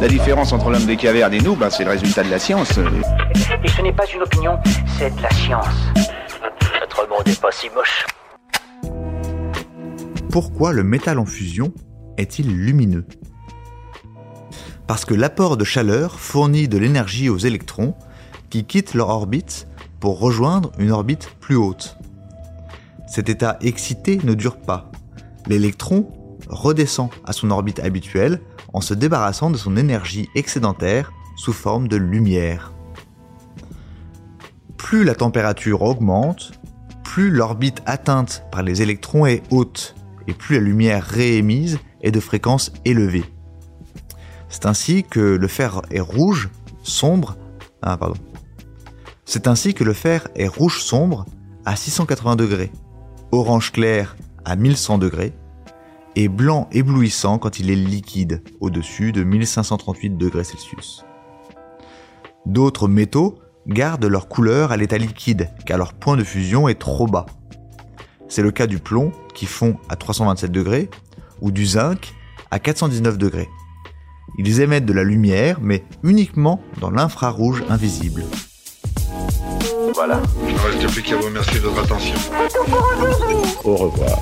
La différence entre l'homme des cavernes et nous, bah, c'est le résultat de la science. Et ce n'est pas une opinion, c'est de la science. Notre monde n'est pas si moche. Pourquoi le métal en fusion est-il lumineux? Parce que l'apport de chaleur fournit de l'énergie aux électrons qui quittent leur orbite pour rejoindre une orbite plus haute. Cet état excité ne dure pas. L'électron redescend à son orbite habituelle en se débarrassant de son énergie excédentaire sous forme de lumière. Plus la température augmente, plus l'orbite atteinte par les électrons est haute et plus la lumière réémise est de fréquence élevée. C'est ainsi que le fer est rouge, sombre. Ah, pardon. C'est ainsi que le fer est rouge sombre à 680 degrés, orange clair à 1100 degrés et blanc éblouissant quand il est liquide au-dessus de 1538 degrés Celsius. D'autres métaux gardent leur couleur à l'état liquide car leur point de fusion est trop bas. C'est le cas du plomb qui fond à 327 degrés ou du zinc à 419 degrés. Ils émettent de la lumière mais uniquement dans l'infrarouge invisible. Voilà. Il ne reste plus qu'à vous remercier de votre attention. Au revoir.